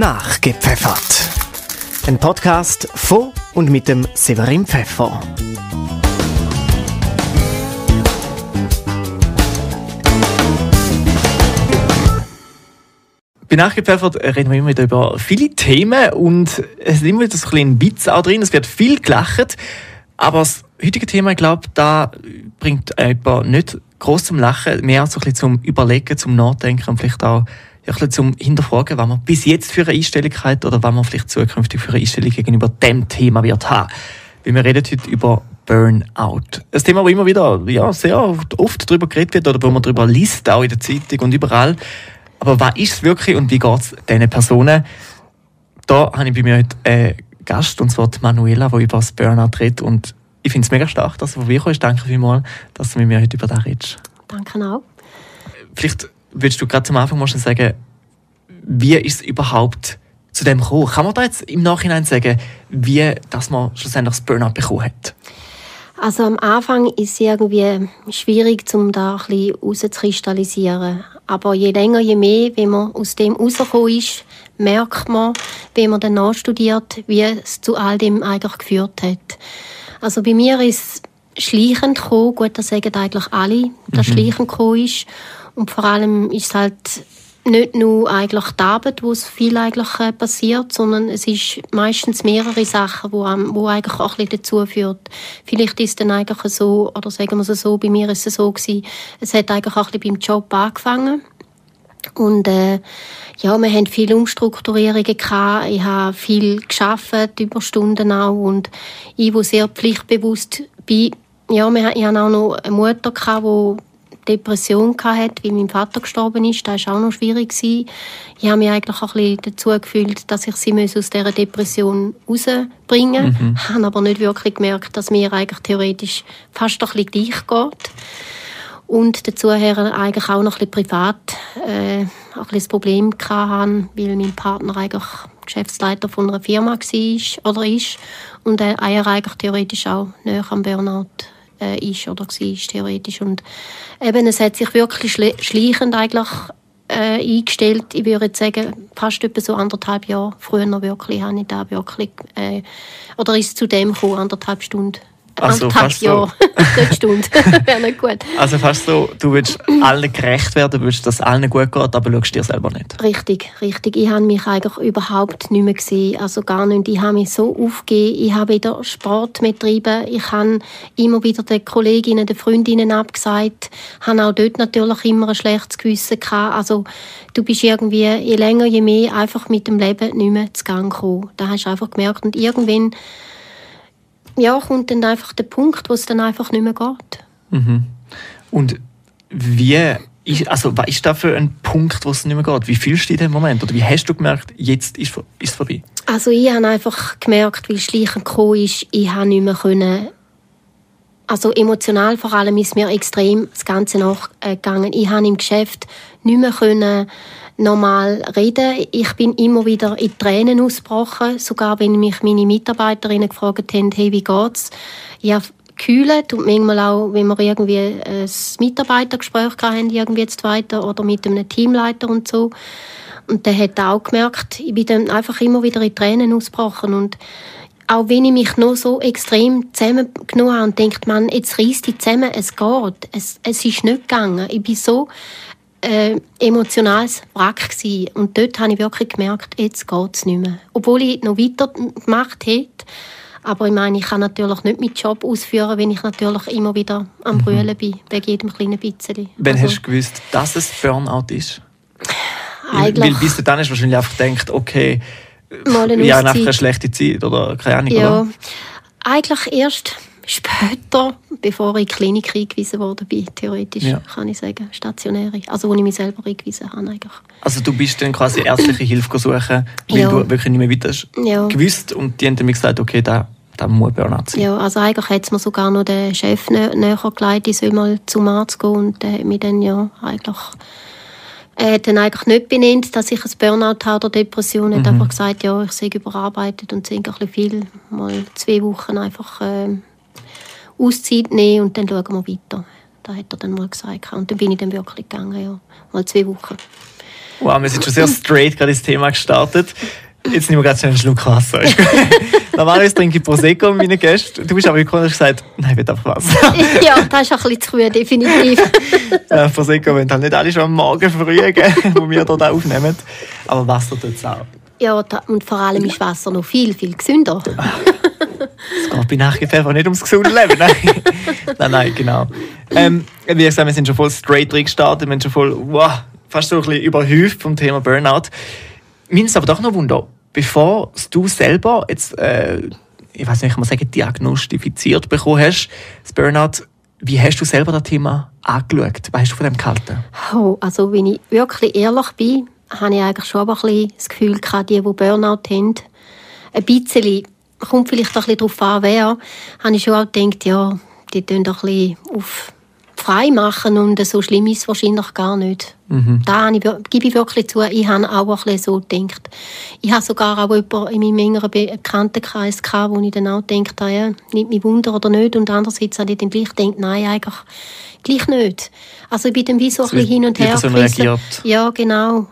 Nachgepfeffert. Ein Podcast von und mit dem Severin Pfeffer. Bei Nachgepfeffert reden wir immer wieder über viele Themen und es ist immer wieder so ein Witz auch drin. Es wird viel gelacht. Aber das heutige Thema, ich glaube, da bringt jemand nicht groß zum Lachen, mehr so ein bisschen zum Überlegen, zum Nachdenken und vielleicht auch ein bisschen zum Hinterfragen, was man bis jetzt für eine Einstellung hat oder was man vielleicht zukünftig für eine Einstellung gegenüber dem Thema wird haben. Weil wir reden heute über Burnout. Ein Thema, wo immer wieder ja, sehr oft darüber geredet wird oder wo man darüber liest, auch in der Zeitung und überall. Aber was ist es wirklich und wie geht es diesen Personen? Da habe ich bei mir heute einen Gast, und zwar die Manuela, die über das Burnout redet. Und ich finde es mega stark, dass du von mir kommst. Danke vielmals, dass du mit mir heute über das redest. Danke auch. Vielleicht würdest du gerade zum Anfang mal schon sagen, wie ist es überhaupt zu dem gekommen? Kann man da jetzt im Nachhinein sagen, wie dass man schlussendlich das Burnout bekommen hat? Also am Anfang ist es irgendwie schwierig, um da ein bisschen rauszukristallisieren. Aber je länger, je mehr, wenn man aus dem rausgekommen ist, merkt man, wenn man dann nachstudiert, wie es zu all dem eigentlich geführt hat. Also bei mir ist es schleichend gekommen, gut, das sagen eigentlich alle, dass mhm. schleichend gekommen ist. Und vor allem ist halt nicht nur eigentlich die Arbeit, wo es viel eigentlich äh, passiert, sondern es ist meistens mehrere Sachen, wo, einem, wo eigentlich auch ein bisschen dazu führt. Vielleicht ist es dann eigentlich so, oder sagen wir es so, bei mir ist es so gewesen, es hat eigentlich auch ein bisschen beim Job angefangen. Und äh, ja, wir haben viele Umstrukturierungen gehabt. Ich habe viel geschafft, Überstunden auch. Und ich, wo sehr pflichtbewusst bin, ja, ich hatte auch noch eine Mutter, die Depression hatte, weil mein Vater gestorben ist. Das war auch noch schwierig. Ich habe mich eigentlich auch ein bisschen dazu gefühlt, dass ich sie aus dieser Depression rausbringen muss. Mhm. Ich habe aber nicht wirklich gemerkt, dass mir eigentlich theoretisch fast ein bisschen gleich geht. Und dazu eigentlich auch noch ein bisschen privat äh, ein bisschen Problem hatte, weil mein Partner eigentlich Geschäftsleiter von einer Firma war oder ist und er eigentlich theoretisch auch näher am Burnout äh, ist oder war, theoretisch. Und eben, es hat sich wirklich schleichend eigentlich äh, eingestellt. Ich würde sagen, fast etwa so anderthalb Jahre früher wirklich, habe ich da wirklich, äh, oder ist es zu dem gekommen, anderthalb Stunden also fast ja, so. Stunde. Wäre nicht gut. Also fast so, du willst allen gerecht werden, willst, dass es allen gut geht, aber schaust dir selber nicht. Richtig, richtig. Ich habe mich eigentlich überhaupt nicht mehr gesehen. Also gar nicht. Ich habe mich so aufgegeben. Ich habe wieder Sport betrieben. Ich habe immer wieder den Kolleginnen, den Freundinnen abgesagt. Ich habe auch dort natürlich immer ein schlechtes Gewissen gehabt. Also du bist irgendwie, je länger, je mehr, einfach mit dem Leben nicht mehr zu Gang gekommen. Da hast du einfach gemerkt. Und irgendwann ja, kommt dann einfach der Punkt, wo es dann einfach nicht mehr geht. Mhm. Und wie ist, also, was ist da für ein Punkt, wo es nicht mehr geht? Wie fühlst du dich in dem Moment? Oder wie hast du gemerkt, jetzt ist, es vorbei? Also ich habe einfach gemerkt, weil Schleichen gekommen ist, ich habe nicht mehr können also emotional vor allem ist mir extrem das Ganze nachgegangen. Ich habe im Geschäft nicht mehr können normal reden. Ich bin immer wieder in Tränen ausgebrochen, sogar wenn mich meine Mitarbeiterinnen gefragt haben, hey, wie geht's? Ja, kühlen und manchmal auch, wenn wir irgendwie ein Mitarbeitergespräch hatten, irgendwie jetzt weiter oder mit einem Teamleiter und so. Und der hat auch gemerkt, ich bin dann einfach immer wieder in Tränen ausgebrochen und auch wenn ich mich noch so extrem zusammengenommen habe und denkt man, jetzt reißt die zusammen, es geht, es, es ist nicht gegangen. Ich bin so äh, emotionales Wrack gewesen. Und dort habe ich wirklich gemerkt, jetzt geht es nicht mehr. Obwohl ich noch weiter gemacht hätte. Aber ich meine, ich kann natürlich nicht meinen Job ausführen, wenn ich natürlich immer wieder am mhm. Brüllen bin, wegen jedem kleinen bisschen. Wann also, hast du gewusst, dass es Burnout ist? Eigentlich... Weil bis du dann hast du wahrscheinlich einfach gedacht, okay, mal eine ja, einfach eine schlechte Zeit oder keine Ahnung, ja. Oder? Eigentlich erst später, bevor ich in die Klinik eingewiesen wurde, bin, theoretisch, ja. kann ich sagen, stationär. Also wo ich mich selber eingewiesen habe eigentlich. Also du bist dann quasi ärztliche Hilfe suchen, weil ja. du wirklich nicht mehr weiter ja. gewusst und die haben dann gesagt, okay, da da muss Burnout sein. Ja, also eigentlich hat es mir sogar noch den Chef nä näher gelegt, ich soll mal zum Arzt gehen und der hat mich dann ja eigentlich er hat dann eigentlich nicht benannt, dass ich ein Burnout habe oder Depression. Er mhm. hat einfach gesagt, ja, ich sei überarbeitet und sehe ein bisschen viel. Mal zwei Wochen einfach äh, Auszeit nehmen und dann schauen wir weiter. Das hat er dann mal gesagt. Und dann bin ich dann wirklich gegangen, ja. Mal zwei Wochen. Wow, wir sind schon sehr straight gerade ins Thema gestartet. Jetzt nehmen wir gerade einen Schluck Wasser. Normalerweise trinke ich Prosecco mit meinen Gästen. Du bist aber gekommen und hast gesagt, nein, ich will einfach Wasser. ja, das ist ein bisschen zu früh, definitiv. ja, Prosecco wollen halt nicht alle schon am Morgen früh, wo wir hier aufnehmen. Aber Wasser tut es auch. Ja, und vor allem ist Wasser noch viel, viel gesünder. Es geht bei Nachgefährten nicht ums gesunde Leben. Nein, nein, nein genau. Ähm, wie gesagt, wir sind schon voll straight drin gestartet. Wir sind schon voll, wow, fast so ein bisschen überhäuft vom Thema Burnout. Mir ist aber doch noch Wunder, bevor du selber jetzt, äh, ich weiß nicht, kann man sagen, diagnostifiziert bekommen hast, das Burnout, wie hast du selber das Thema angeschaut? Was hast du von dem gehalten? Oh, also, wenn ich wirklich ehrlich bin, habe ich eigentlich schon ein bisschen das Gefühl gehabt, die, die Burnout haben, ein bisschen, kommt vielleicht ein bisschen darauf an, wer, habe ich schon auch gedacht, ja, die tun doch ein bisschen auf frei machen und so schlimm ist es wahrscheinlich gar nicht. Mhm. Da ich, gebe ich wirklich zu, ich habe auch ein bisschen so gedacht. Ich habe sogar auch jemanden in meinem engeren Bekanntenkreis gehabt, wo ich dann auch gedacht habe, ja, nimmt mich Wunder oder nicht. Und andererseits habe ich dann gleich gedacht, nein, eigentlich gleich nicht. Also ich bin dann wie so ein bisschen hin und her gerissen. Ja, genau.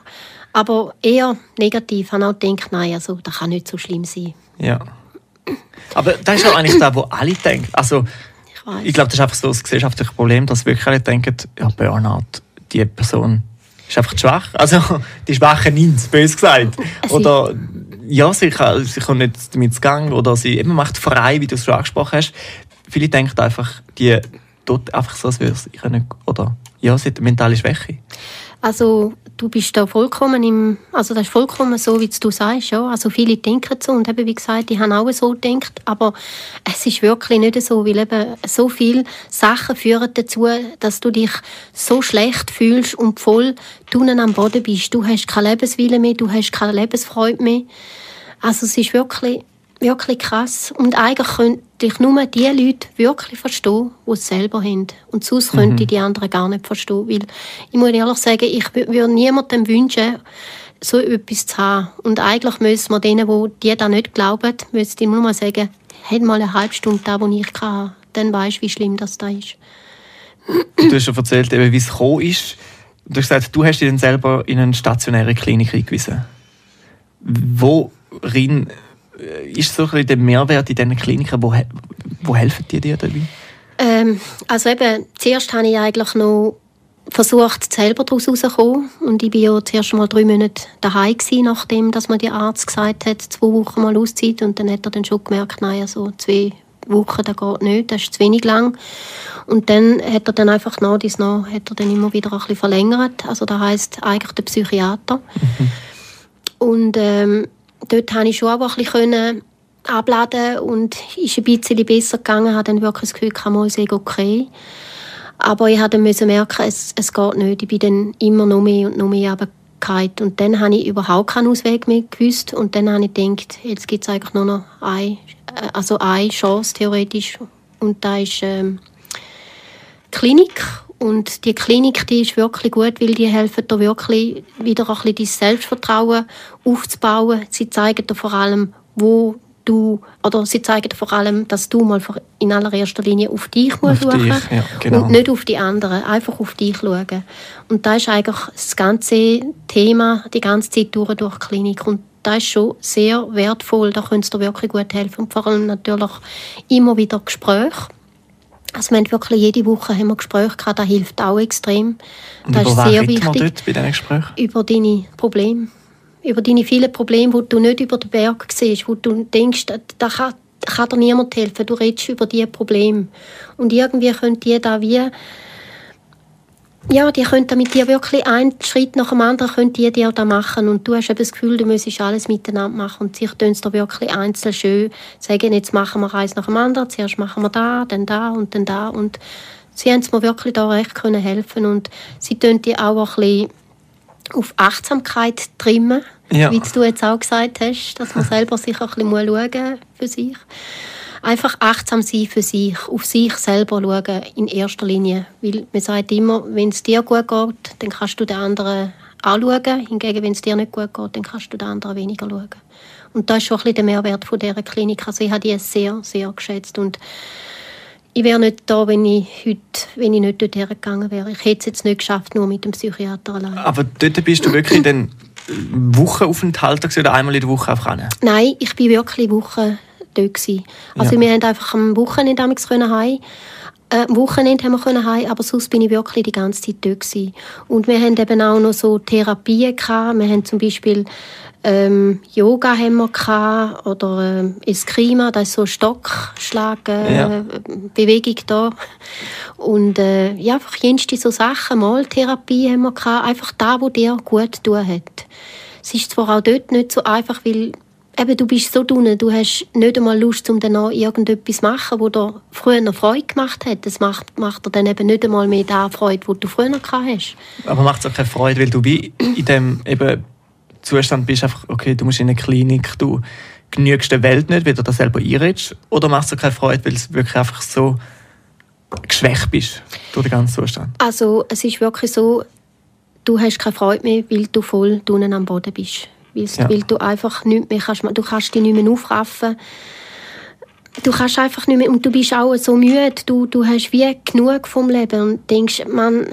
Aber eher negativ. Ich habe auch gedacht, nein, also das kann nicht so schlimm sein. Ja. Aber das ist auch eigentlich das, was alle denken. Also, ich, ich glaube, das ist einfach so das gesellschaftliche Problem, dass wirklich alle denken, ja, Burnout, die Person ist einfach schwach. Also, die Schwache nimmt bös gesagt. Oder, ja, sie, kann, sie kommt nicht damit zu Gang oder sie eben macht frei, wie du es schon angesprochen hast. Viele denken einfach, die tut einfach so, als würde sie nicht, oder, ja, sie hat eine mentale Schwäche. Also du bist da vollkommen im, also das ist vollkommen so, wie du sagst, ja. Also viele denken so und eben, wie gesagt, die haben auch so gedacht, aber es ist wirklich nicht so, weil eben so viele Sachen führen dazu, dass du dich so schlecht fühlst und voll unten am Boden bist. Du hast keine Lebenswille mehr, du hast keine Lebensfreude mehr. Also es ist wirklich wirklich krass. Und eigentlich könnte ich nur die Leute wirklich verstehen, die es selber haben. Und sonst mhm. könnte ich die anderen gar nicht verstehen. Weil ich muss ehrlich sagen, ich würde niemandem wünschen, so etwas zu haben. Und eigentlich müssen wir denen, die, die da nicht glauben, müsste ich nur mal sagen, hat mal eine halbe Stunde da, wo ich hatte. Dann weißt du, wie schlimm das da ist. Du hast schon erzählt, wie es gekommen ist. Du hast gesagt, du hast dich dann selber in eine stationäre Klinik eingewiesen. Worin ist so ein der Mehrwert in diesen Kliniken? Wo, wo helfen die dir dabei? Ähm, also eben, zuerst habe ich eigentlich noch versucht, selber daraus rauszukommen. Und ich war ja zuerst mal drei Monate daheim gewesen, nachdem dass mir der Arzt gesagt hat, zwei Wochen mal Auszeit. Und dann hat er dann schon gemerkt, nein, also zwei Wochen, das geht nicht, das ist zu wenig lang. Und dann hat er dann einfach nach dies nach, hat er dann immer wieder ein bisschen verlängert. Also das heisst eigentlich der Psychiater. Mhm. Und ähm, dort konnte ich schon auch ein bisschen abladen und ist ein bisschen besser gegangen, habe dann wirklich das Gefühl, kann mal sehr okay. Aber ich musste merken, es, es geht nicht. Ich bin dann immer noch mehr und noch mehr runtergefallen. Und dann habe ich überhaupt keinen Ausweg mehr gewusst. Und dann habe ich gedacht, jetzt gibt es eigentlich nur noch eine, äh, also eine Chance, theoretisch. Und da ist ähm, Klinik. Und die Klinik, die ist wirklich gut, weil die helfen da wirklich wieder ein bisschen dein Selbstvertrauen aufzubauen. Sie zeigen dir vor allem, wo du, oder sie zeigen dir vor allem, dass du mal in allererster Linie auf dich musst auf dich, ja, genau. und nicht auf die anderen, einfach auf dich schauen. Und da ist eigentlich das ganze Thema die ganze Zeit durch, durch die Klinik. Und das ist schon sehr wertvoll, da können sie dir wirklich gut helfen. Und vor allem natürlich immer wieder Gespräche also wir haben wirklich jede Woche haben wir Gespräche gehabt, das hilft auch extrem. Und das ist sehr wichtig. dort bei diesen Gesprächen? Über deine Probleme. Über deine vielen Probleme, die du nicht über den Berg siehst, wo du denkst, da kann, kann dir niemand helfen. Du redest über diese Probleme. Und irgendwie können die da wie ja, die können mit dir wirklich einen Schritt nach dem anderen können die dir da machen. Und du hast eben das Gefühl, du müsstest alles miteinander machen. Und sich tun es da wirklich einzeln schön. Sagen, jetzt machen wir eins nach dem anderen, zuerst machen wir da, dann da und dann da. Und sie haben mir wirklich da recht können helfen. Und sie tun die auch ein bisschen auf Achtsamkeit trimmen, ja. wie du jetzt auch gesagt hast, dass man selber sich ein bisschen schauen für sich einfach achtsam sein für sich, auf sich selber schauen in erster Linie. Weil man sagt immer, wenn es dir gut geht, dann kannst du den anderen anschauen. Hingegen, wenn es dir nicht gut geht, dann kannst du den anderen weniger schauen. Und das ist schon ein bisschen der Mehrwert von dieser Klinik. Also ich habe die sehr, sehr geschätzt. Und ich wäre nicht da, wenn ich heute, wenn ich nicht dort hergegangen wäre. Ich hätte es jetzt nicht geschafft, nur mit dem Psychiater allein. Aber dort bist du wirklich dann Wochenaufenthalter oder einmal in der Woche einfach hin? Nein, ich bin wirklich Woche dort gewesen. Also Ja. wir haben einfach am Wochenende können heim. Äh, am Wochenende haben wir können heim, aber sonst bin ich wirklich die ganze Zeit dort gewesen. Und wir haben eben auch noch so Therapien gehabt. Wir haben zum Beispiel ähm, Yoga haben wir gehabt, oder ähm, Eskrima, das ist so Stockschlag äh, Ja. Bewegung da. Und äh, ja, einfach jenste so Sachen, mal Therapie haben wir gehabt, einfach da, wo dir gut tun hat. Es ist zwar auch dort nicht so einfach, weil eben, du bist so dünn, du hast nicht einmal Lust, um dann noch irgendetwas zu machen, wo dir früher noch Freude gemacht hat. Das macht, macht dir dann eben nicht einmal mehr die Freude, die du früher gehabt hast. Aber macht es auch keine Freude, weil du wie in dem eben Zustand bist, einfach, okay, du musst in eine Klinik, du genügst der Welt nicht, weil du das selber einredest? Oder macht es dir keine Freude, weil du wirklich einfach so geschwächt bist durch den ganzen Zustand? Also es ist wirklich so, du hast keine Freude mehr, weil du voll unten am Boden bist. Weil, Ja. weil du einfach nichts mehr kannst, du kannst dich nicht mehr aufraffen. Du kannst einfach nicht mehr, und du bist auch so müde, du, du hast wie genug vom Leben und denkst, man,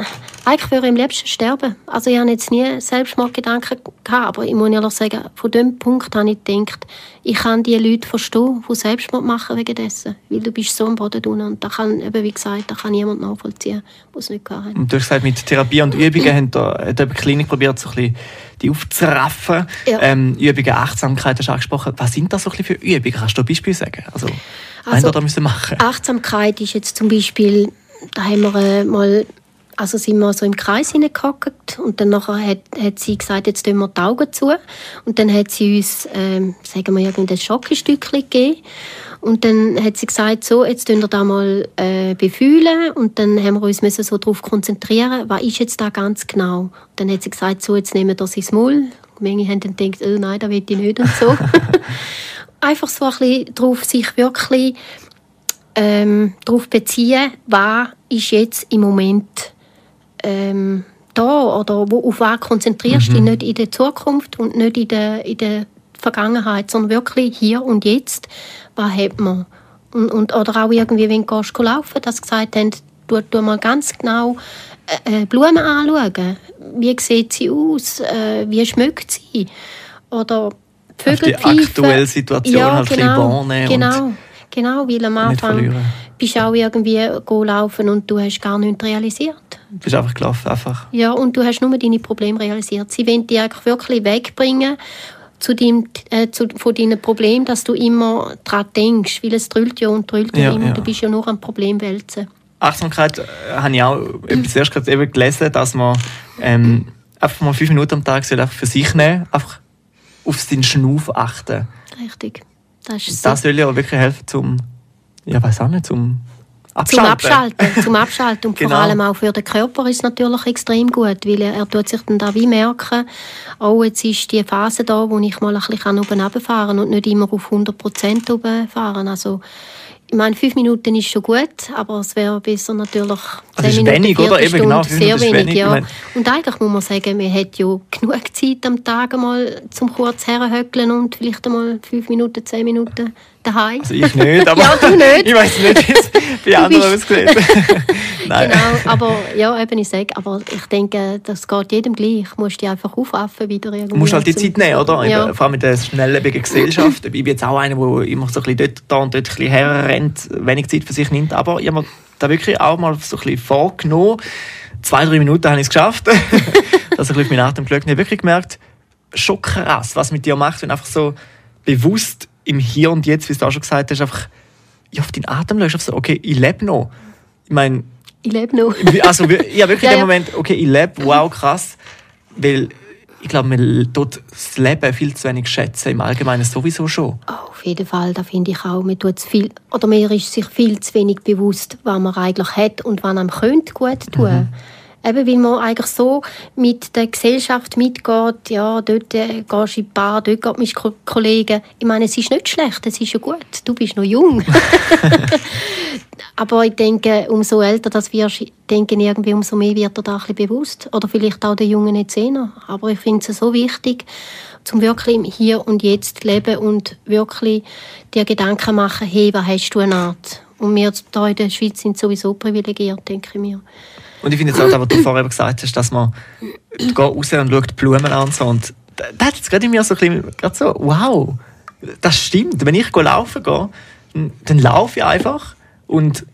eigentlich würde ich am liebsten sterben. Also ich habe jetzt nie Selbstmordgedanken gehabt, aber ich muss ehrlich sagen, von dem Punkt habe ich gedacht, ich kann die Leute verstehen, die Selbstmord machen wegen dessen. Weil du bist so am Boden unten und da kann, eben wie gesagt, da kann niemand nachvollziehen, der es nicht gehabt hat. Und du hast gesagt, mit Therapie und Übungen hat die Klinik probiert, so ein bisschen die aufzuraffen. Ja. Ähm, Übungen, Achtsamkeit hast du angesprochen. Was sind das so ein bisschen für Übungen? Kannst du ein Beispiel sagen? Also, was Also- haben wir da müssen machen? Achtsamkeit ist jetzt zum Beispiel, da haben wir äh, mal, also sind wir so im Kreis hineingehockt und dann nachher hat, hat sie gesagt, jetzt tun wir die Augen zu und dann hat sie uns, ähm, sagen wir, irgendein Schokostückchen gegeben und dann hat sie gesagt, so, jetzt tun wir da mal äh, befühlen und dann haben wir uns müssen so darauf konzentrieren, was ist jetzt da ganz genau. Und dann hat sie gesagt, so, jetzt nehmen wir das ins Maul. Manche haben dann gedacht, oh nein, das will ich nicht und so. Einfach so ein bisschen darauf sich wirklich ähm, darauf beziehen, was ist jetzt im Moment ähm, da oder wo, auf was konzentrierst du dich, nicht in der Zukunft und nicht in der, in der Vergangenheit, sondern wirklich hier und jetzt, was hat man. Und, und, oder auch irgendwie, wenn du gehst laufen, dass sie gesagt haben, du, du mal ganz genau äh, äh, Blumen anschauen. Wie sieht sie aus? Äh, wie schmeckt sie? Oder Auf die Vögel aktuelle Situation halt ein bisschen und Genau, genau, weil am Anfang. Bist auch irgendwie go laufen und du hast gar nichts realisiert. Du bist einfach gelaufen, einfach. Ja, und du hast nur deine Probleme realisiert. Sie wollen dich eigentlich wirklich wegbringen zu deinem, äh, zu, von deinen Problemen, dass du immer daran denkst, weil es drüllt ja und drüllt ja, immer. ja. Du bist ja nur am Problem wälzen. Achtsamkeit äh, habe ich auch etwas erst gerade eben gelesen, dass man ähm, einfach mal fünf Minuten am Tag soll einfach für sich nehmen, einfach auf seinen Schnuff achten. Richtig. Das ist so. Das soll ja wirklich helfen zum, ja weiß auch nicht, zum Zum Abschalten. Abschalten, zum Abschalten. Und Genau. vor allem auch für den Körper ist es natürlich extrem gut, weil er, er tut sich dann da wie merken, oh, jetzt ist die Phase da, wo ich mal ein bisschen oben runterfahren kann und nicht immer auf 100 Prozent fahren. Also, ich meine, fünf Minuten ist schon gut, aber es wäre besser natürlich zehn ist Minuten, wenig, oder? Eben genau, sehr wenig, wenig. ja. Und eigentlich muss man sagen, man hat ja genug Zeit am Tag mal zum kurz herhöckeln und vielleicht einmal fünf Minuten, zehn Minuten daheim. Also ich nicht, aber Ja, du nicht. ich weiß nicht, wie es bei anderen aussieht. Nein. Genau, aber ja, eben ich sage, aber ich denke, das geht jedem gleich. Du musst dich einfach aufwaffen wieder irgendwie. Du musst halt die Zeit nehmen, oder? Ja. Vor allem in der schnelllebigen Gesellschaft. Ich bin jetzt auch einer, der immer so ein bisschen dort, da und dort ein bisschen herrennt, wenig Zeit für sich nimmt. Aber ich habe mir da wirklich auch mal so ein bisschen vorgenommen. Zwei, drei Minuten habe ich es geschafft. dass ich auf meinen Atem geschaut habe. Ich habe wirklich gemerkt, schon krass, was mit dir macht, wenn einfach so bewusst im Hier und Jetzt, wie du auch schon gesagt hast, einfach ja, auf deinen Atem. Einfach so, okay, ich lebe noch. Ich meine, Ich lebe noch. Also, habe wirklich Ja, in dem ja. Moment, okay, ich lebe, wow, krass. Weil ich glaube, man tut das Leben viel zu wenig schätzen, im Allgemeinen sowieso schon. Oh, auf jeden Fall, da finde ich auch, man tut's viel, oder man ist sich viel zu wenig bewusst, was man eigentlich hat und was einem könnte gut tun. Mhm. Eben, weil man eigentlich so mit der Gesellschaft mitgeht, ja, dort äh, gehst du in die Bar, dort geht mit Ko- Kollegen. Ich meine, es ist nicht schlecht, es ist ja gut, du bist noch jung. Aber ich denke, umso älter das wirst, ich denke irgendwie, umso mehr wird dir da ein bisschen bewusst. Oder vielleicht auch der Jungen nicht sehen. Aber ich finde es so wichtig, zum wirklich im Hier und Jetzt leben und wirklich dir Gedanken machen, hey, was hast du eine Art? Und wir hier in der Schweiz sind sowieso privilegiert, denke ich mir. Und ich finde jetzt auch, was du vorher gesagt hast, dass man geht raus und schaut die Blumen an so. Und da hat jetzt gerade in mir so ein bisschen, gerade so, wow, das stimmt. Wenn ich laufen gehe, dann laufe ich einfach und,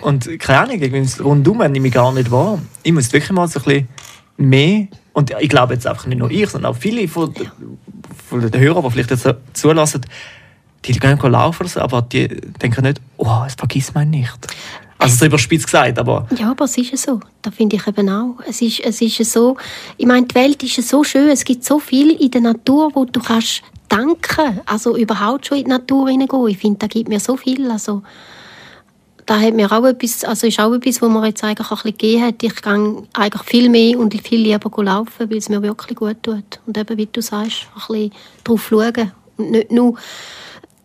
und keine Ahnung, rundum nehme ich gar nicht wahr. Ich muss wirklich mal so ein bisschen mehr, und ich glaube jetzt einfach nicht nur ich, sondern auch viele von, von den Hörern, die vielleicht jetzt zulassen, die gehen laufen so, aber die denken nicht, oh, es vergisst man nicht. Also so überspitzt gesagt, aber... Ja, aber es ist so. Das finde ich eben auch. Es ist, es ist so... Ich meine, die Welt ist so schön. Es gibt so viel in der Natur, wo du kannst danken. Also überhaupt schon in die Natur hineingehen. Ich finde, da gibt mir so viel. Also da hat mir auch etwas, also ist auch etwas, was mir jetzt eigentlich auch ein bisschen gegeben hat. Ich gehe eigentlich viel mehr und viel lieber laufen, weil es mir wirklich gut tut. Und eben, wie du sagst, ein bisschen drauf schauen. Und nicht nur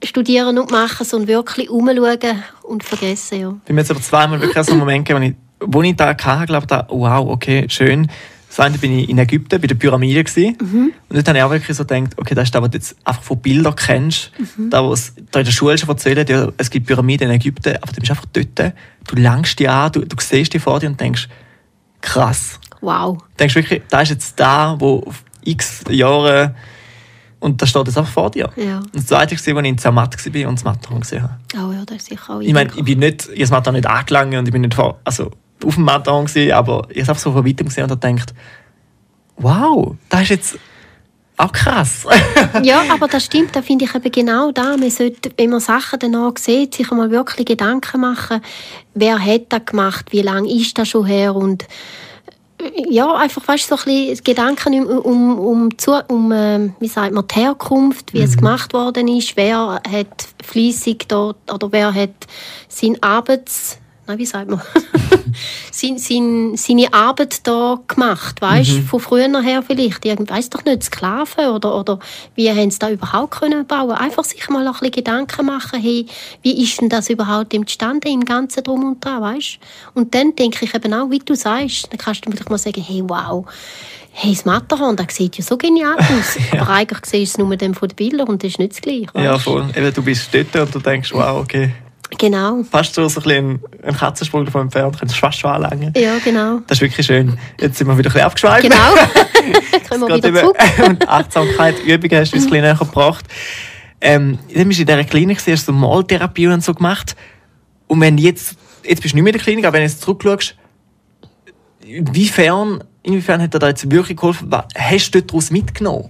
studieren und machen, sondern wirklich umschauen und vergessen. Ja. Bei mir jetzt aber zweimal wirklich so einen Moment gegeben, wo ich, da hatte, glaube ich, da, wow, okay, schön. Das eine bin ich in Ägypten, bei der Pyramide. Mhm. Und dort habe ich auch wirklich so gedacht, okay, das ist das, was du jetzt einfach von Bildern kennst. Mhm. Da, was da in der Schule schon erzählt, ja, es gibt Pyramiden in Ägypten, aber du bist einfach dort, du langst dich an, du, du siehst dich vor dir und denkst, krass. Wow. Du denkst wirklich, da ist jetzt da, wo x Jahre und da steht jetzt einfach vor dir. Ja. Und das zweite war, als ich in Zermatt war und das Matterhorn gesehen habe. Oh ja, das ist sicher auch Ich meine, ich bin nicht, ich das Matterhorn nicht angelangt und ich bin nicht vor, also auf dem Matterhorn gewesen, aber ich habe es einfach so von weitem gesehen und habe gedacht, wow, das ist jetzt auch krass. ja, aber das stimmt, da finde ich eben genau da. Man sollte, wenn man Sachen danach sieht, sich einmal wirklich Gedanken machen, wer hat das gemacht, wie lange ist das schon her und ja, einfach weißt, so ein bisschen Gedanken um, um, um, um äh, wie sagt man, die Herkunft, wie mhm. es gemacht worden ist, wer hat fließig dort oder wer hat seinen Arbeits nein, wie sagt man, sein, sein, seine Arbeit da gemacht, weißt mhm. von früher her vielleicht, ich weiß doch nicht, Sklaven oder, oder wie haben sie da überhaupt können bauen? Einfach sich mal ein bisschen Gedanken machen, hey, wie ist denn das überhaupt entstanden im Ganzen drum und dran, weißt? Und dann denke ich eben auch, wie du sagst, dann kannst du vielleicht mal sagen, hey, wow, hey, das Matterhorn, das sieht ja so genial aus. ja. Aber eigentlich siehst du es nur von den Bildern und das ist nicht das Gleiche. Ja, voll. Eben, du bist dort und du denkst, wow, okay. Genau. Fast so, so ein, ein Katzensprung davon entfernt, kannst du fast schon anlangen. Ja, genau. Das ist wirklich schön. Jetzt sind wir wieder ein bisschen abgeschweift. Genau. Können wir wieder zurück. und Achtsamkeit, Übungen hast du uns ein bisschen näher gebracht. Ähm, dann bist du in dieser Klinik, hast du Maltherapie und so gemacht. Und wenn jetzt, jetzt bist du nicht mehr in der Klinik, aber wenn du jetzt zurückschaust, inwiefern, inwiefern hat dir da jetzt wirklich geholfen? Was hast du daraus mitgenommen?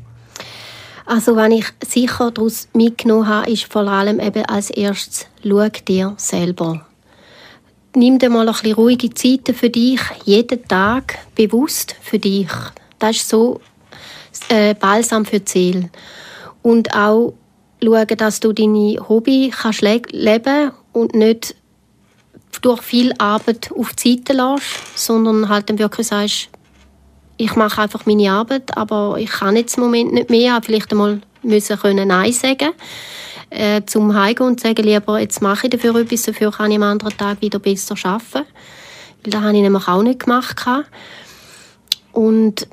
Also was ich sicher daraus mitgenommen habe, ist vor allem eben als erstes, schau dir selber. Nimm dir mal ein bisschen ruhige Zeiten für dich, jeden Tag bewusst für dich. Das ist so äh, balsam für die Seele. Und auch schauen, dass du deine Hobby kannst le leben und nicht durch viel Arbeit auf die Seite lässt, sondern halt dann wirklich sagst, ich mache einfach meine Arbeit, aber ich kann jetzt im Moment nicht mehr. Ich vielleicht einmal müssen können Nein sagen äh, zum Heimgehen und sagen, lieber, jetzt mache ich dafür etwas, dafür kann ich am anderen Tag wieder besser arbeiten. Weil das habe ich nämlich auch nicht gemacht. Und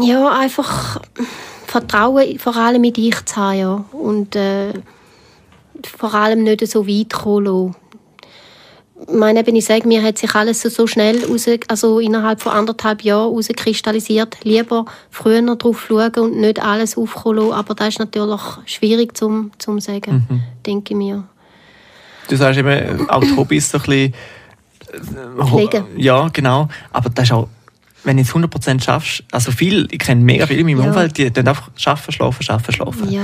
ja, einfach Vertrauen vor allem in dich zu haben. Ja. Und äh, vor allem nicht so weit kommen lassen ich meine, wenn ich sage, mir hat sich alles so, schnell raus, also innerhalb von anderthalb Jahren herauskristallisiert. Lieber früher drauf schauen und nicht alles aufkommen Aber das ist natürlich schwierig zu zum sagen, mhm. denke ich mir. Du sagst eben, auch die Hobbys so ein bisschen... Äh, Pflegen. Ja, genau. Aber das ist auch wenn du jetzt 100% schaffst, also viel, ich kenne mega viele in meinem ja. Umfeld, die dann einfach arbeiten, schlafen, arbeiten, schlafen. Ja.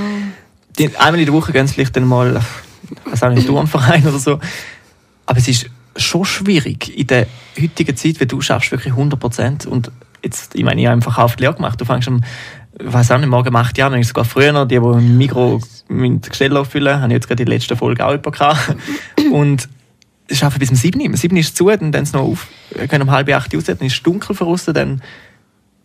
Die, einmal in der Woche gehen sie vielleicht dann mal, ich weiß auch nicht, Turnverein oder so. Aber es ist schon schwierig in der heutigen Zeit, weil du schaffst wirklich 100 Prozent und jetzt, ich meine, ich habe einfach auf die Lehre gemacht. Du fängst am, ich weiß auch nicht, morgen um 8 Jahre, sogar früher noch, die, die im Mikro mit Gestell auffüllen, habe ich jetzt gerade die letzte Folge auch gehabt. Und ich arbeite bis um 7 Uhr. Um 7 Uhr ist es zu, dann es noch auf, können um halb 8 Uhr raus, dann ist es dunkel verrostet, dann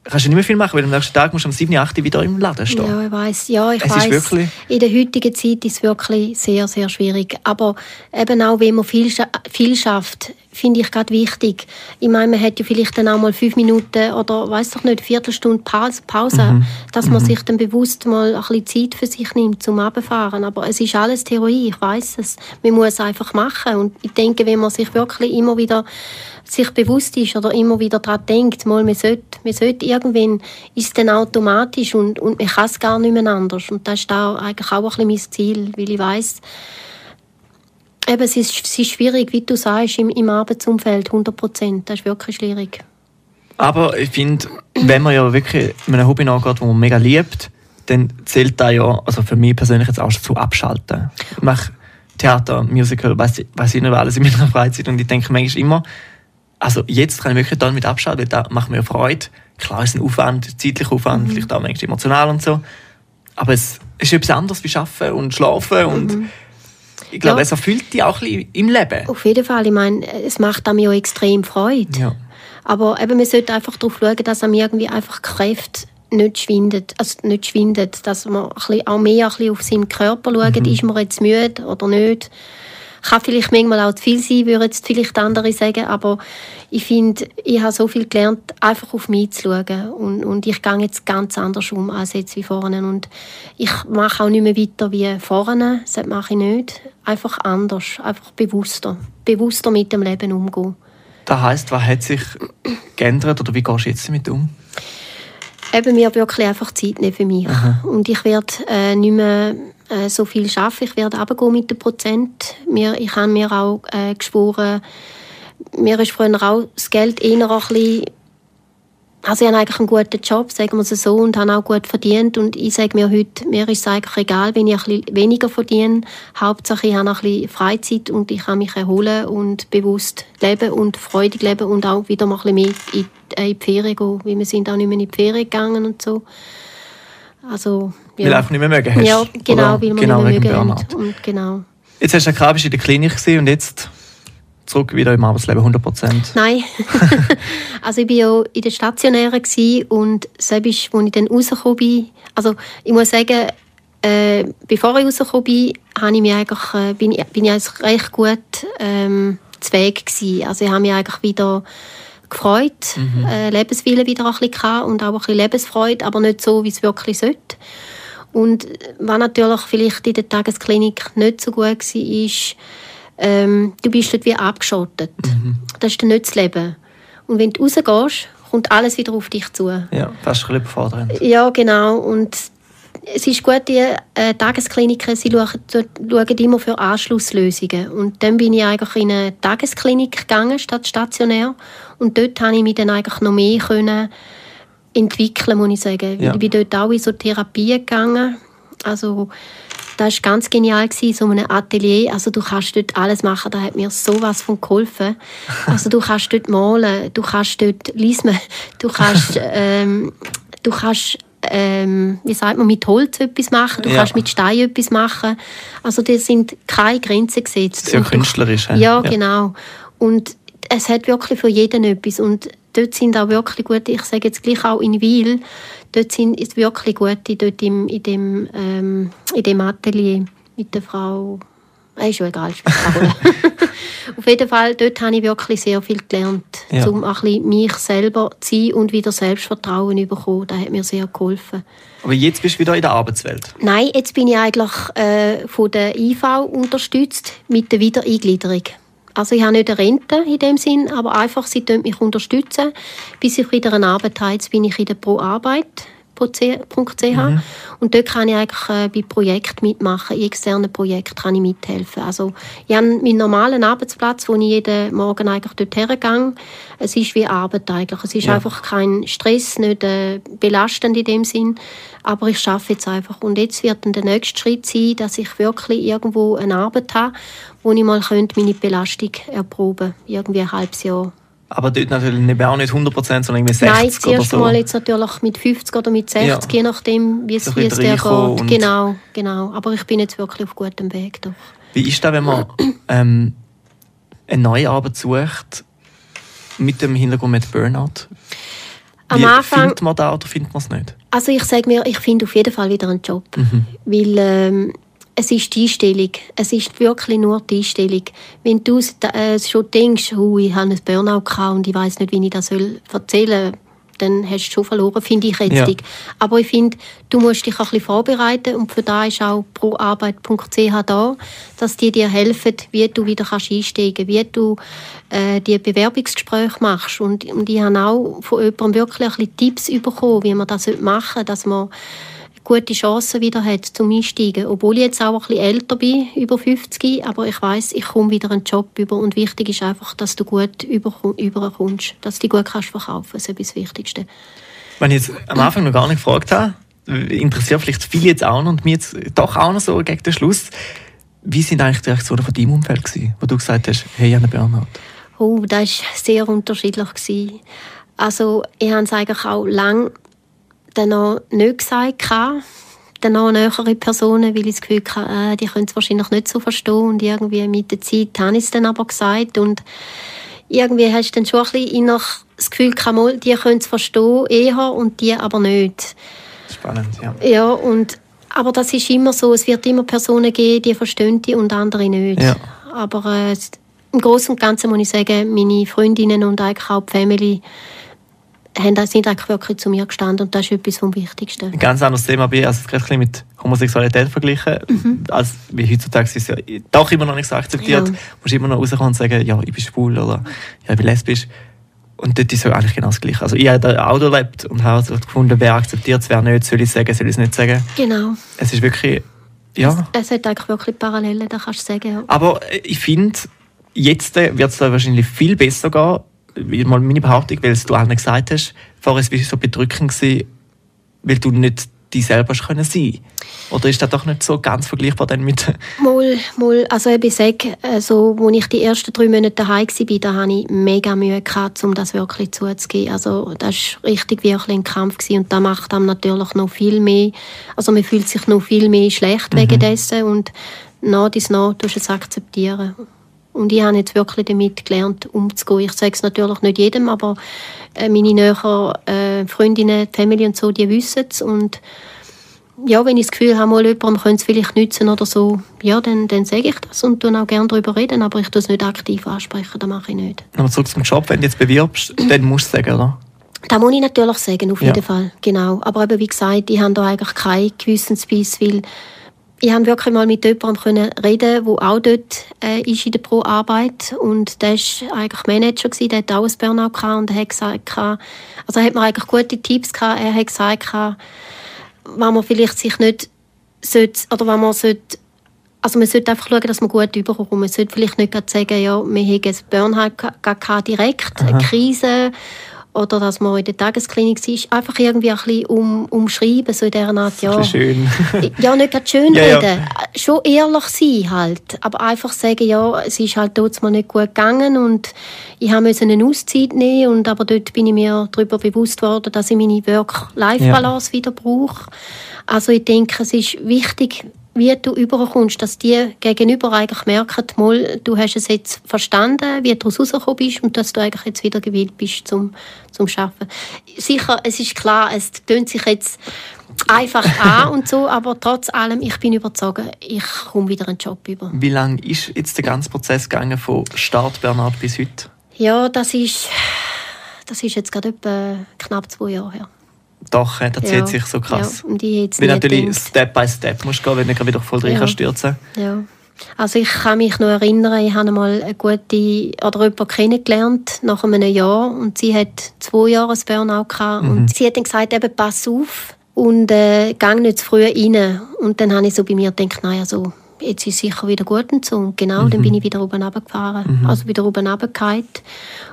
kannst du nicht mehr viel machen, weil am nächsten Tag musst du um 7, 8 wieder im Laden stehen. Ja, ich weiss. Ja, ich es weiss. Wirklich... In der heutigen Zeit ist es wirklich sehr, sehr schwierig. Aber eben auch, wenn man viel, viel schafft, finde ich gerade wichtig. Ich meine, man hat ja vielleicht dann auch mal fünf Minuten oder weiß doch nicht, eine Viertelstunde Pause, Pause mhm. dass man mhm. sich dann bewusst mal ein bisschen Zeit für sich nimmt zum Abfahren. Aber es ist alles Theorie, ich weiß es. Man muss es einfach machen. Und ich denke, wenn man sich wirklich immer wieder sich bewusst ist oder immer wieder daran denkt, mal, man sollte, man sollte irgendwann, ist es dann automatisch und, und man kann es gar nicht mehr anders. Und das ist da eigentlich auch ein bisschen mein Ziel, weil ich weiß Eben, es ist, es ist schwierig, wie du sagst, im, im Arbeitsumfeld 100 Prozent. Das ist wirklich schwierig. Aber ich finde, wenn man ja wirklich einem Hobby nachgeht, das man mega liebt, dann zählt da ja, also für mich persönlich jetzt auch zu abschalten. Ich mache Theater, Musical, weiß ich nicht alles in meiner Freizeit und ich denke manchmal immer, also jetzt kann ich wirklich damit abschalten, weil da macht mir Freude. Klar ist ein Aufwand, zeitlicher Aufwand, mhm. vielleicht auch manchmal emotional und so. Aber es ist etwas anderes wie Arbeiten und Schlafen und mhm ich glaube, ja. es erfüllt dich auch ein bisschen im Leben. Auf jeden Fall. Ich meine, es macht einem ja extrem Freude. Ja. Aber eben, man sollte einfach darauf schauen, dass einem irgendwie einfach Kräfte nicht schwindet, also nicht schwindet, dass man ein bisschen, auch mehr ein bisschen auf seinen Körper schaut, mhm. ist man jetzt müde oder nicht kann vielleicht manchmal auch zu viel sein, würden jetzt vielleicht andere sagen, aber ich finde, ich habe so viel gelernt, einfach auf mich zu schauen und, und ich gehe jetzt ganz anders um als jetzt wie vorne und ich mache auch nicht mehr weiter wie vorne, das mache ich nicht, einfach anders, einfach bewusster, bewusster mit dem Leben umgehen. Das heißt, was hat sich geändert oder wie gehst du jetzt damit um? Eben mir wirklich einfach Zeit nehmen für mich. Aha. Und ich werde äh, nicht mehr äh, so viel arbeiten. Ich werde runtergehen mit den Prozent. Mir, ich habe mir auch äh, geschworen, mir ist früher auch das Geld eher ein bisschen also ich habe eigentlich einen guten Job, sagen wir es so, und habe auch gut verdient. Und ich sage mir heute, mir ist es eigentlich egal, wenn ich ein bisschen weniger verdiene. Hauptsache, ich habe ein bisschen Freizeit und ich kann mich erholen und bewusst leben und freudig leben und auch wieder mal ein bisschen mehr in, die Ferien gehen, weil wir sind auch nicht mehr in die Ferien gegangen und so. Also, ja. Weil einfach nicht mehr mögen hast. Ja, genau, oder? weil wir genau, nicht mehr mögen. Und, genau. Jetzt hast du ja in der Klinik gesehen und jetzt zurück wieder im Arbeitsleben, 100 Prozent? Nein. also ich war ja in der Stationären und selbst, als ich dann rausgekommen bin, also ich muss sagen, äh, bevor ich rausgekommen bin, habe ich mich eigentlich, äh, bin, ich, bin ich eigentlich recht gut ähm, zu Weg gewesen. Also ich habe mich eigentlich wieder gefreut, mhm. äh, Lebenswille wieder ein bisschen und auch ein bisschen Lebensfreude, aber nicht so, wie es wirklich sollte. Und was natürlich vielleicht in der Tagesklinik nicht so gut war, ist, ähm, du bist dort wie abgeschottet. Mhm. Das ist dann nicht das Leben. Und wenn du rausgehst, kommt alles wieder auf dich zu. Ja, fast ein bisschen überfordernd. Ja, genau. Und es ist gut, die äh, Tageskliniken sie schauen, schauen immer für Anschlusslösungen. Und dann bin ich eigentlich in eine Tagesklinik gegangen, statt stationär. Und dort konnte ich mich dann eigentlich noch mehr können entwickeln, muss ich sagen. Ja. Ich bin dort auch in so Therapie gegangen. Also, das war ganz genial, so ein Atelier. Also, du kannst dort alles machen, da hat mir sowas von geholfen. Also, du kannst dort malen, du kannst dort lesen, du kannst, ähm, du kannst ähm, wie sagt man, mit Holz etwas machen, du ja. kannst mit Stein etwas machen. Also da sind keine Grenzen gesetzt. Sehr künstlerisch. Ja, ja, genau. Und es hat wirklich für jeden etwas. Und dort sind auch wirklich gute, ich sage jetzt gleich auch in Wiel, dort sind es wirklich gute, dort im, in, dem, ähm, in dem Atelier mit der Frau ist schon egal, Auf jeden Fall, dort habe ich wirklich sehr viel gelernt, ja. um ein bisschen mich selber zu sein und wieder Selbstvertrauen zu bekommen. Das hat mir sehr geholfen. Aber jetzt bist du wieder in der Arbeitswelt? Nein, jetzt bin ich eigentlich äh, von der IV unterstützt mit der Wiedereingliederung. Also ich habe nicht eine Rente in dem Sinn, aber einfach, sie mich unterstützen, bis ich wieder eine Arbeit habe. Jetzt bin ich in der Pro-Arbeit www.ch. Mhm. Und dort kann ich eigentlich äh, bei Projekten mitmachen, in externen Projekten kann ich mithelfen. Also ich habe meinen normalen Arbeitsplatz, wo ich jeden Morgen eigentlich dort hergehe. Es ist wie Arbeit eigentlich. Es ist ja. einfach kein Stress, nicht äh, belastend in dem Sinn. Aber ich schaffe jetzt einfach. Und jetzt wird dann der nächste Schritt sein, dass ich wirklich irgendwo eine Arbeit habe, wo ich mal meine Belastung erproben könnte. Irgendwie ein halbes Jahr aber dort natürlich auch nicht 100%, sondern irgendwie 60% Nein, das erste Mal jetzt natürlich mit 50 oder mit 60, ja. je nachdem, wie es, wie es der geht. Genau, genau. Aber ich bin jetzt wirklich auf gutem Weg. Doch. Wie ist das, wenn man ähm, eine neue Arbeit sucht, mit dem Hintergrund mit Burnout? Am Anfang, findet man da oder findet man es nicht? Also ich sage mir, ich finde auf jeden Fall wieder einen Job. Mhm. Weil ähm, es ist die Einstellung. Es ist wirklich nur die Einstellung. Wenn du äh, schon denkst, oh, ich habe einen Burnout gehabt und ich weiß nicht, wie ich das erzählen soll, dann hast du schon verloren, finde ich jetzt. Ja. Aber ich finde, du musst dich auch ein bisschen vorbereiten und für da ist auch proarbeit.ch da, dass die dir helfen, wie du wieder kannst einsteigen wie du äh, die Bewerbungsgespräche machst. Und, und ich habe auch von jemandem wirklich ein bisschen Tipps bekommen, wie man das machen sollte, dass man gute Chancen wieder hat zum Einsteigen. Obwohl ich jetzt auch ein bisschen älter bin, über 50, aber ich weiß, ich komme wieder einen Job über und wichtig ist einfach, dass du gut überkommst, dass du dich gut kannst verkaufen kannst. Das ist das Wichtigste. Wenn ich jetzt am Anfang noch gar nicht gefragt habe, interessiert vielleicht viele jetzt auch noch und mir jetzt doch auch noch so gegen den Schluss, wie sind eigentlich die Reaktionen von deinem Umfeld gewesen, wo du gesagt hast, hey, ich habe einen Burnout? Oh, das war sehr unterschiedlich. Gewesen. Also ich habe es eigentlich auch lange dann noch nicht gesagt dann noch nähere Personen, weil ich das Gefühl hatte, äh, die können es wahrscheinlich nicht so verstehen und irgendwie mit der Zeit habe ich es dann aber gesagt und irgendwie hast du dann schon ein bisschen das Gefühl gehabt, die können es verstehen eher und die aber nicht. Spannend, ja. Ja, und, aber das ist immer so, es wird immer Personen geben, die verstehen die und andere nicht. Ja. Aber äh, im Großen und Ganzen muss ich sagen, meine Freundinnen und eigentlich auch die Family, haben, sind eigentlich wirklich zu mir gestanden und das ist etwas vom Wichtigsten. Ein ganz anderes Thema bin also gerade mit Homosexualität verglichen, mhm. als wie heutzutage ist es ja doch immer noch nicht so akzeptiert. Ja. Musst immer noch rauskommen und sagen, ja, ich bin schwul oder ja, ich bin lesbisch. Und dort ist es eigentlich genau das Gleiche. Also ich habe auch erlebt und habe also gefunden, wer akzeptiert es, wer nicht, soll ich es sagen, soll ich es nicht sagen. Genau. Es ist wirklich, ja. Es, es hat eigentlich wirklich Parallelen, da kannst du sagen. Ja. Aber ich finde, jetzt wird es wahrscheinlich viel besser gehen, mal meine Behauptung, weil du allen gesagt hast, vorher war es so bedrückend, gewesen, weil du nicht die selber können sein Oder ist das doch nicht so ganz vergleichbar dann mit... Mal, mal, also ich sage, also, als ich die ersten drei Monate daheim war, da hatte ich mega Mühe, gehabt, um das wirklich zuzugeben. Also das war richtig wirklich ein Kampf gewesen. und da macht einem natürlich noch viel mehr, also man fühlt sich noch viel mehr schlecht mhm. wegen dessen und nach dies nach tust du es akzeptieren. Und ich habe jetzt wirklich damit gelernt, umzugehen. Ich sage es natürlich nicht jedem, aber äh, meine näheren äh, Freundinnen, Familie und so, die wissen es. Und ja, wenn ich das Gefühl habe, mal jemandem könnte es vielleicht nützen oder so, ja, dann, dann sage ich das und tue auch gerne darüber reden, aber ich tue es nicht aktiv ansprechen, das mache ich nicht. Aber zurück zum Job, wenn du jetzt bewirbst, dann musst du sagen, oder? Das muss ich natürlich sagen, auf jeden ja. Fall, genau. Aber eben, wie gesagt, ich habe da eigentlich keinen Gewissensbiss, weil ich habe wirklich mal mit jemandem können reden, der auch dort äh, ist in der Pro-Arbeit. Und der war eigentlich Manager gewesen, der hat auch ein Burnout gehabt und er hat gesagt, also er hat mir eigentlich gute Tipps gehabt, er hat gesagt, wenn man vielleicht sich nicht sollte, oder wenn man sollte, also man sollte einfach schauen, dass man gut überkommt. Man sollte vielleicht nicht sagen, ja, wir haben ein Burnout direkt, eine Krise oder dass man in der Tagesklinik ist, einfach irgendwie ein bisschen um, umschreiben, so in dieser Art, ja. Schön. ja, nicht gerade schön ja, reden, ja. schon ehrlich sein halt, aber einfach sagen, ja, es ist halt dort mal nicht gut gegangen und ich musste eine Auszeit nehmen und aber dort bin ich mir darüber bewusst worden, dass ich meine Work-Life-Balance ja. wieder brauche. Also ich denke, es ist wichtig, wie du überkommst, dass die gegenüber eigentlich merken, mal, du hast es jetzt verstanden, wie du rausgekommen bist und dass du eigentlich jetzt wieder gewillt bist zum, zum Arbeiten. Sicher, es ist klar, es tönt sich jetzt einfach an und so, aber trotz allem, ich bin überzeugt, ich komme wieder einen Job über. Wie lange ist jetzt der ganze Prozess gegangen von Start Bernhard bis heute? Ja, das ist, das ist jetzt gerade etwa knapp zwei Jahre her. Doch, das zieht ja. sich so krass. Ja, ich Weil natürlich gedacht. Step by Step musst gehen, wenn du wieder voll drin ja. stürzen Ja. Also ich kann mich noch erinnern, ich habe mal eine gute oder jemanden kennengelernt nach einem Jahr und sie hat zwei Jahre ein Burnout gehabt mhm. und sie hat dann gesagt, eben pass auf und äh, gang nicht zu früh rein. Und dann habe ich so bei mir gedacht, naja, so, jetzt ist sicher wieder gut und so. Und genau, mhm. dann bin ich wieder oben runtergefahren, mhm. also wieder oben runtergefallen.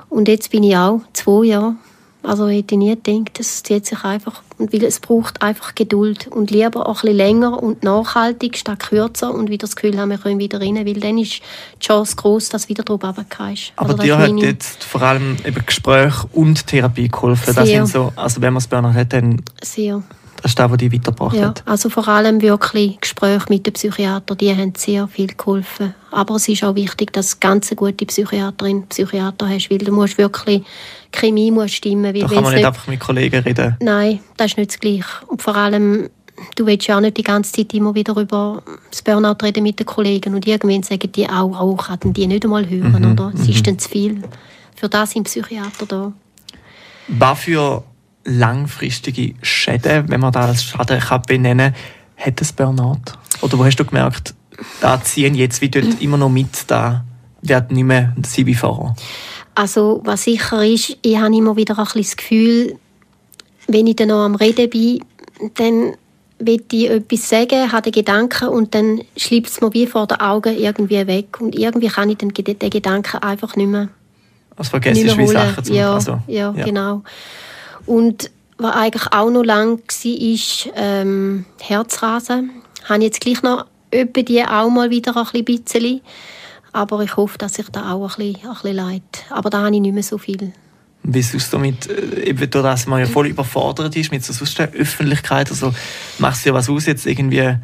Und jetzt bin ich auch zwei Jahre also hätte ich nie gedacht, das zieht sich einfach, weil es braucht einfach Geduld und lieber auch ein bisschen länger und nachhaltig statt kürzer und wieder das Gefühl haben, wir können wieder rein, weil dann ist die Chance groß, dass wieder drüber runterkommst. Aber also dir hat jetzt vor allem eben Gespräch und Therapie geholfen. Das sind so, also wenn man es Burnout hat, dann... Sehr. Das ist das, was dich weitergebracht ja, hat. Also vor allem wirklich Gespräche mit den Psychiatern, die haben sehr viel geholfen. Aber es ist auch wichtig, dass du ganz gute Psychiaterin, Psychiater hast, weil du musst wirklich Chemie muss stimmen. Weil da kann man nicht einfach mit Kollegen reden. Nein, das ist nicht das Gleiche. Und vor allem du willst ja auch nicht die ganze Zeit immer wieder über das Burnout reden mit den Kollegen und irgendwann sagen die auch, auch kann die nicht einmal hören, mhm, oder? Es ist mhm. dann zu viel. Für das sind Psychiater da. Was für langfristige Schäden, wenn man das als Schaden kann benennen kann, hat das Burnout? Oder wo hast du gemerkt, da ziehen jetzt wie dort immer noch mit, da wird nicht mehr wie vorher? Also was sicher ist, ich habe immer wieder ein bisschen das Gefühl, wenn ich dann noch am Reden bin, dann will ich etwas sagen, habe den Gedanken und dann schleibt es mir wie vor den Augen irgendwie weg. Und irgendwie kann ich den, den Gedanken einfach nicht mehr Also vergesse ich wie Sachen zum ja, also, ja, ja, genau. Und was eigentlich auch noch lang war, ist ähm, Herzrasen. Habe jetzt gleich noch etwa die auch mal wieder ein bisschen. Aber ich hoffe, dass sich da auch ein bisschen, ein bisschen leid. Aber da habe ich nicht mehr so viel. Wie es damit, äh, eben dadurch, dass man ja voll überfordert ist mit so sonst Öffentlichkeit? Also machst du ja was aus jetzt irgendwie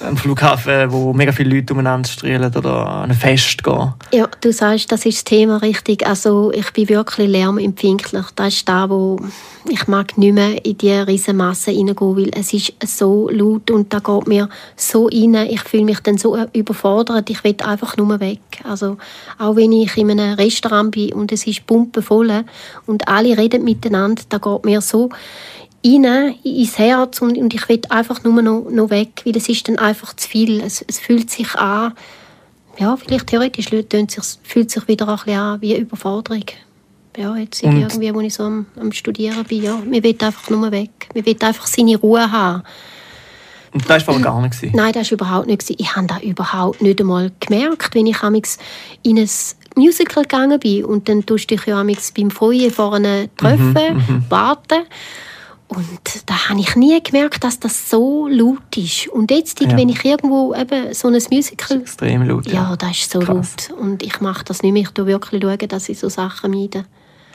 am Flughafen, wo mega viele Leute umeinander strahlen oder an ein Fest gehen. Ja, du sagst, das ist das Thema richtig. Also ich bin wirklich lärmempfindlich. Das ist da, wo ich mag nicht mehr in diese riesen Masse reingehen, weil es ist so laut und da geht mir so rein. Ich fühle mich dann so überfordert. Ich will einfach nur weg. Also auch wenn ich in einem Restaurant bin und es ist pumpenvoll und alle reden miteinander, da geht mir so rein ins Herz und, und ich will einfach nur noch, noch weg, weil es ist dann einfach zu viel. Es, es fühlt sich an, ja, vielleicht theoretisch sich, fühlt sich wieder ein bisschen an wie Überforderung. Ja, jetzt und? irgendwie, wo ich so am, am Studieren bin, ja, man will einfach nur weg. Man will einfach seine Ruhe haben. Und das war gar nicht? Nein, das war überhaupt nicht. Ich habe das überhaupt nicht einmal gemerkt, wenn ich in ein Musical gegangen bin. Und dann tust du dich ja beim Freuen vorne treffen, mhm, mhm, warten. Und da habe ich nie gemerkt, dass das so laut ist. Und jetzt, ja. wenn ich irgendwo eben so ein Musical... Das extrem laut, ja. Ja, das ist so Krass. laut. Und ich mache das nicht mehr. Ich schaue wirklich, schauen, dass ich so Sachen meide.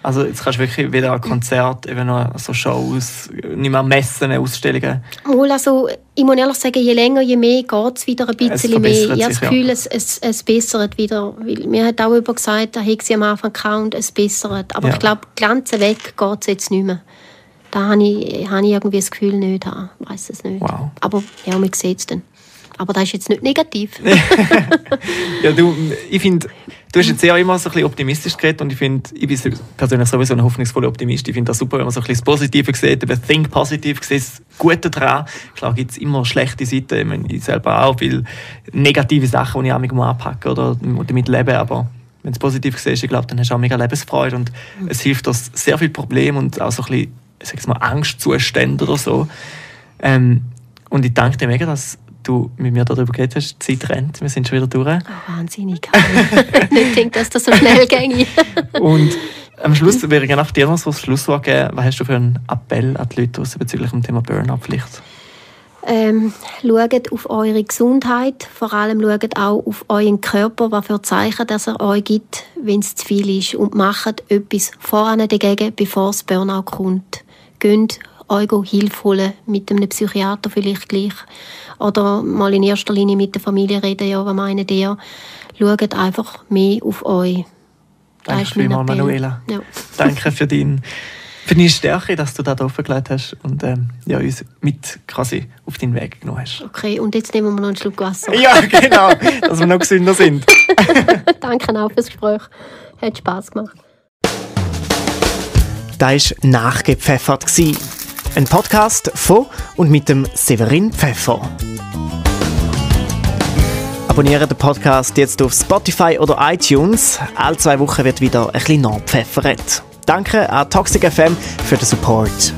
Also jetzt kannst du wirklich wieder ein Konzert, eben noch so Shows, nicht mehr Messen, Ausstellungen? Wohl, also ich muss ehrlich sagen, je länger, je mehr geht es wieder ein bisschen mehr. Ich habe das Gefühl, ja. es, es, es bessert wieder. Weil mir hat auch jemand gesagt, da hätte sie am Anfang gehabt und es bessert. Aber ja. ich glaube, Glanze weg geht es jetzt nicht mehr. Da habe ich, habe ich irgendwie das Gefühl nicht. Ich weiß es nicht. Wow. Aber ja, man sieht es dann. Aber das ist jetzt nicht negativ. ja, du, ich finde, du hast jetzt sehr immer so ein bisschen optimistisch geredet und ich finde, ich bin persönlich sowieso ein hoffnungsvoller Optimist. Ich finde das super, wenn man so ein bisschen das Positive sieht, eben Think Positive sieht, das Gute daran. Klar gibt es immer schlechte Seiten, ich, meine, ich selber auch viele negative Sachen, die ich auch mal anpacke oder damit lebe, aber wenn es positiv siehst, ich glaube, dann hast du auch mega Lebensfreude und es hilft uns sehr viele Probleme und auch so ein bisschen ich sag mal, Angstzustände oder so. Ähm, und ich danke dir mega, dass du mit mir darüber geredet hast. Die Zeit rennt, wir sind schon wieder durch. Oh, wahnsinnig. ich gedacht, dass das so schnell ginge. und am Schluss wäre ich gerne auf dir noch so das Schlusswort geben. Was hast du für einen Appell an die Leute bezüglich dem Thema Burnout vielleicht? Ähm, schaut auf eure Gesundheit, vor allem schaut auch auf euren Körper, was für Zeichen dass er euch gibt, wenn es zu viel ist und macht etwas voran dagegen, bevor das Burnout kommt geht euch Hilfe holen, mit einem Psychiater vielleicht gleich. Oder mal in erster Linie mit der Familie reden, ja, was meinen ihr? Schaut einfach mehr auf euch. Danke vielmals, Manuela. Ja. Danke für, dein, für deine Stärke, dass du da offengelegt hast und ähm, ja, uns mit quasi auf deinen Weg genommen hast. Okay, und jetzt nehmen wir noch einen Schluck Wasser. Ja, genau, dass wir noch gesünder sind. Danke auch fürs Gespräch. Hat Spass gemacht. Da war nachgepfeffert. Ein Podcast von und mit dem Severin Pfeffer. Abonniere den Podcast jetzt auf Spotify oder iTunes. Alle zwei Wochen wird wieder ein bisschen nachgepfeffert. Danke an Toxic FM für den Support.